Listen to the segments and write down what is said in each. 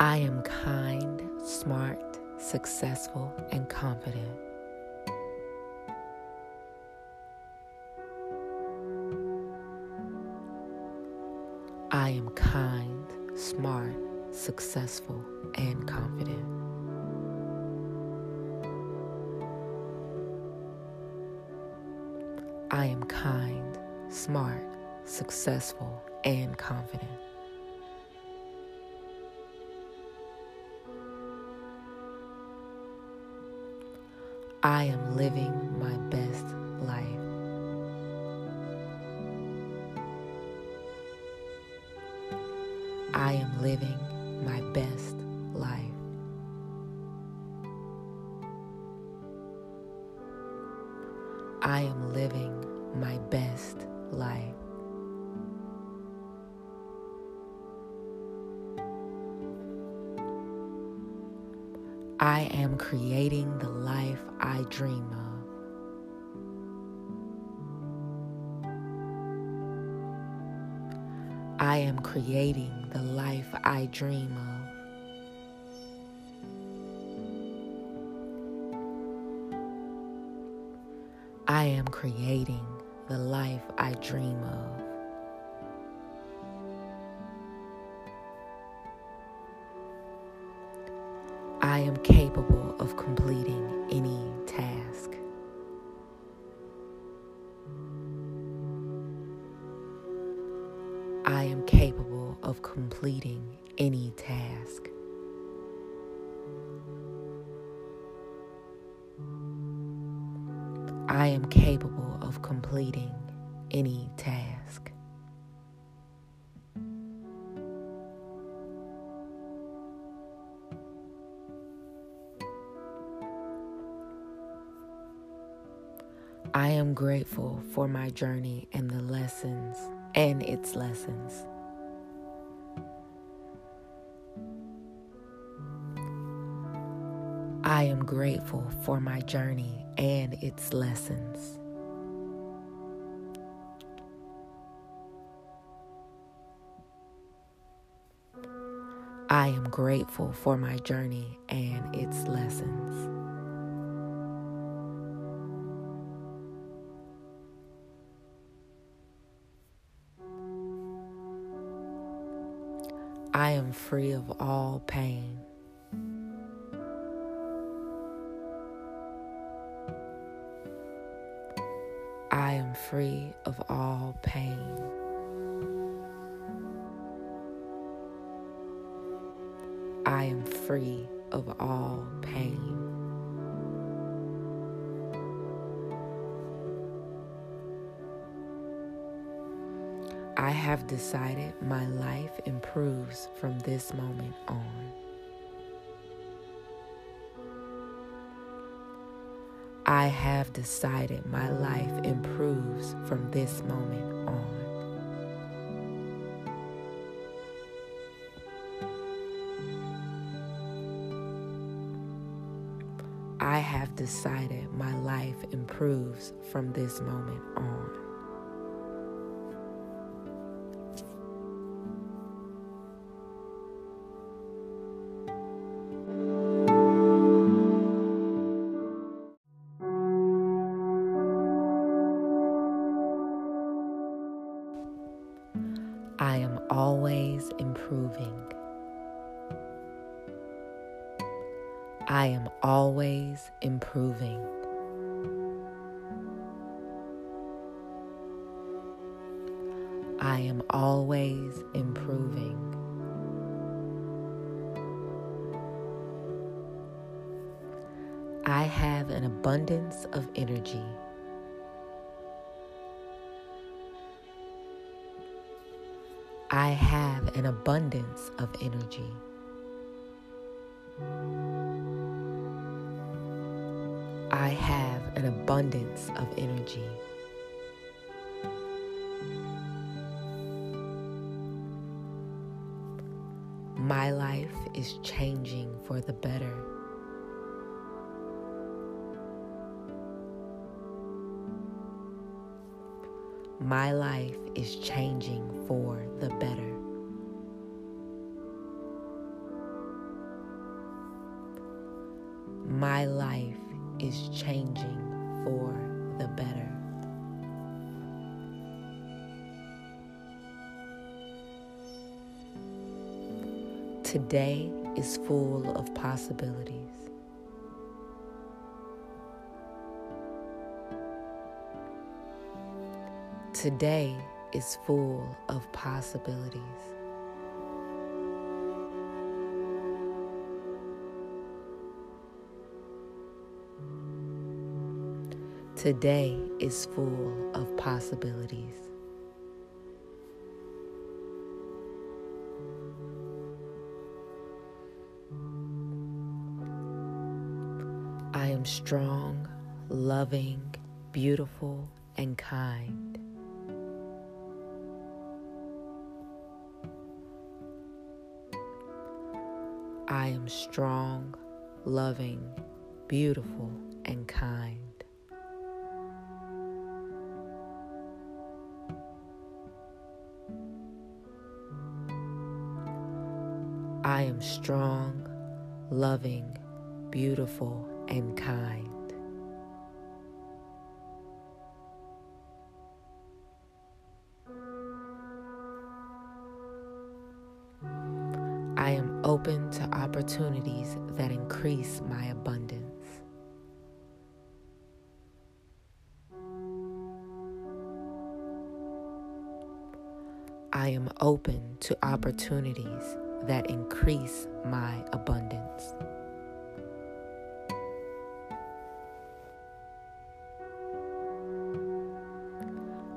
I am kind, smart, successful, and confident. I am kind, smart, successful, and confident. I am kind, smart, successful, and confident. I am living my best life. I am living my best life. I am living my best life. I am creating the life I dream of. I am creating the life I dream of. I am creating the life I dream of. I am capable of completing any task. I am capable of completing any task. I am capable of completing any task. Grateful for my journey and the lessons and its lessons. I am grateful for my journey and its lessons. I am grateful for my journey and its lessons. I am free of all pain. I am free of all pain. I am free of all pain. I have decided my life improves from this moment on. I have decided my life improves from this moment on. I have decided my life improves from this moment on. I am always improving. I am always improving. I am always improving. I have an abundance of energy. I have an abundance of energy. I have an abundance of energy. My life is changing for the better. My life is changing for the better. My life is changing for the better. Today is full of possibilities. Today is full of possibilities. Today is full of possibilities. I am strong, loving, beautiful, and kind. I am strong, loving, beautiful, and kind. I am strong, loving, beautiful, and kind. Open to opportunities that increase my abundance. I am open to opportunities that increase my abundance.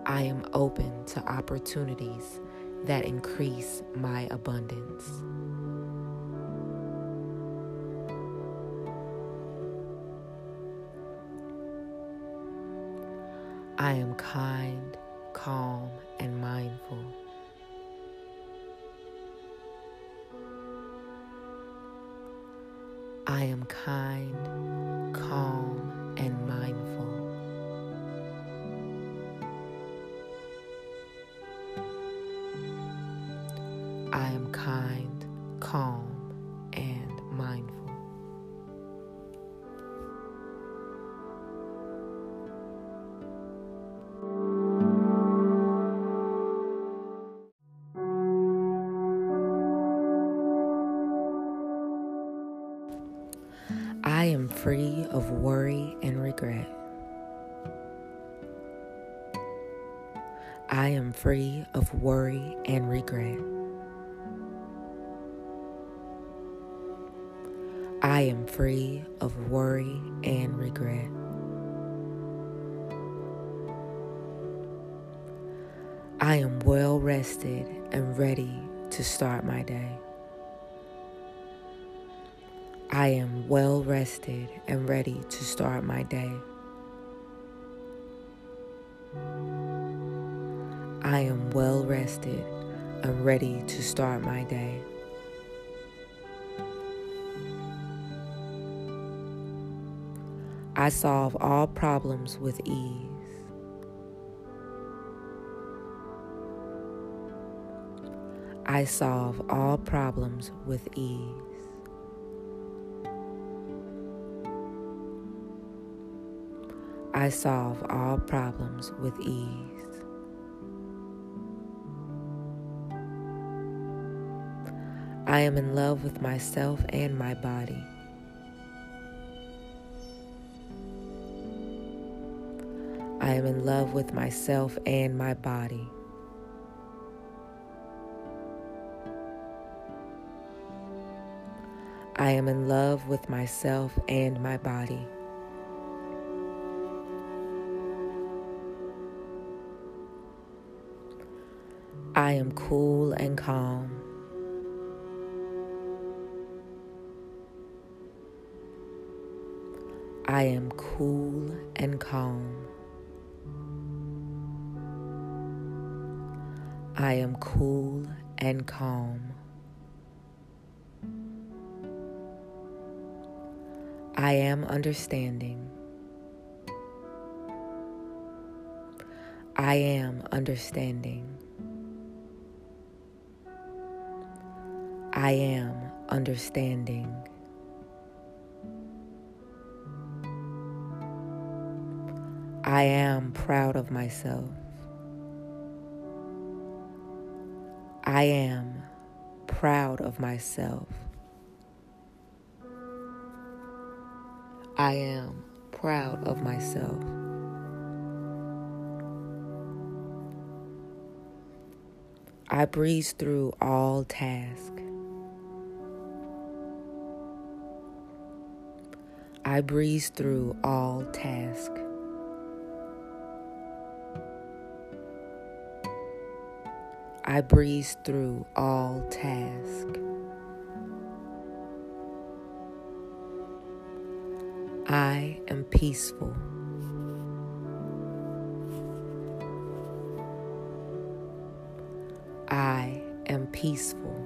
I am open to opportunities that increase my abundance. I am kind, calm, and mindful. I am kind, calm, and mindful. I am kind, calm, and mindful. Free of worry and regret. I am free of worry and regret. I am well rested and ready to start my day. I am well rested and ready to start my day. I am well rested and ready to start my day. I solve all problems with ease. I solve all problems with ease. I solve all problems with ease. I am in love with myself and my body. I am in love with myself and my body. I am in love with myself and my body. I am cool and calm. I am cool and calm. I am cool and calm. I am understanding. I am understanding. I am understanding. I am proud of myself. I am proud of myself. I am proud of myself. I breeze through all tasks. I breeze through all tasks. I breeze through all tasks. I am peaceful. I am peaceful.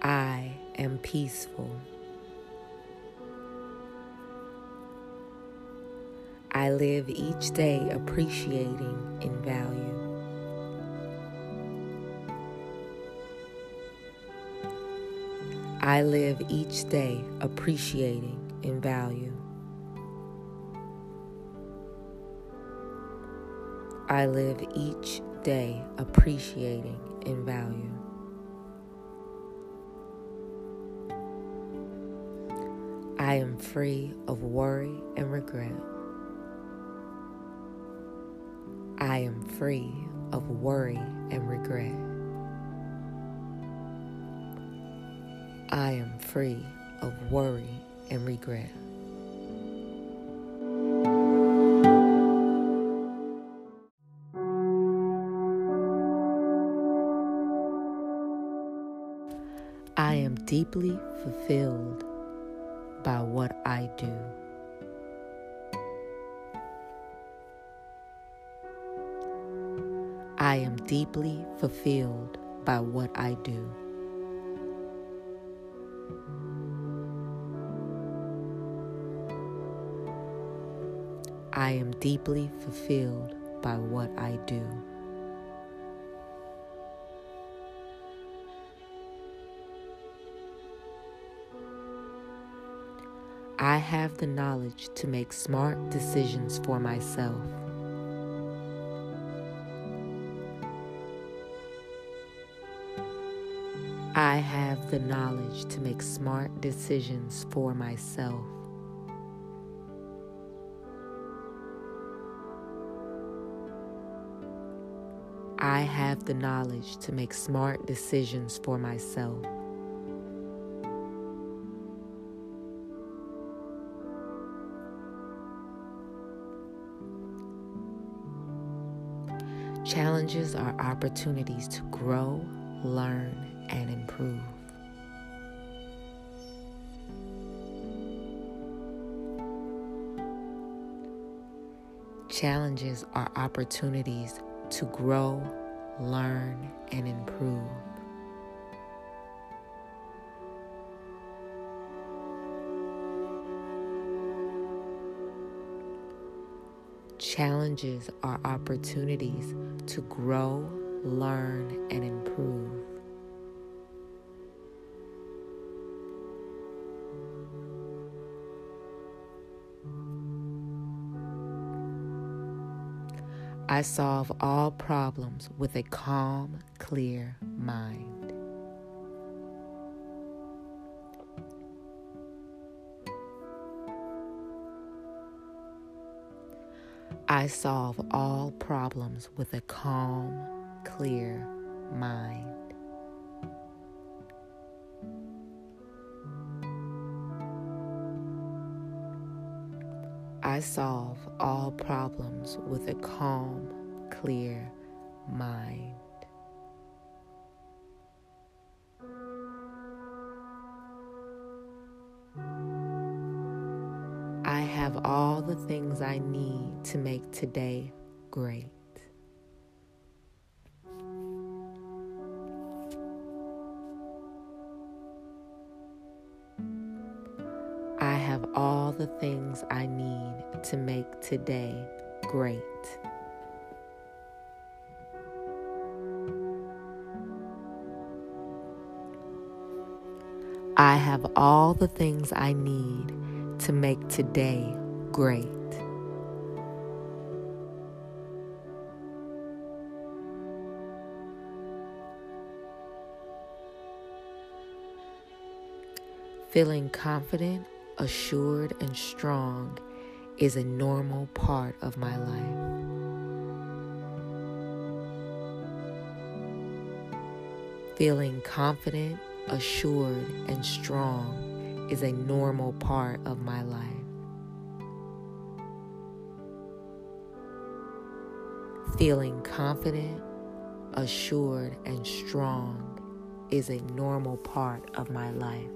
I am peaceful. I live each day appreciating in value. I live each day appreciating in value. I live each day appreciating in value. I am free of worry and regret. Free of worry and regret. I am free of worry and regret. I am deeply fulfilled by what I do. I am deeply fulfilled by what I do. I am deeply fulfilled by what I do. I have the knowledge to make smart decisions for myself. I have the knowledge to make smart decisions for myself. I have the knowledge to make smart decisions for myself. Challenges are opportunities to grow, learn, and improve. Challenges are opportunities to grow, learn, and improve. Challenges are opportunities to grow, learn, and improve. I solve all problems with a calm, clear mind. I solve all problems with a calm, clear mind. I solve all problems with a calm, clear mind. I have all the things I need to make today great. The things I need to make today great. I have all the things I need to make today great. Feeling confident, assured, and strong is a normal part of my life. Feeling confident, assured, and strong is a normal part of my life. Feeling confident, assured, and strong is a normal part of my life.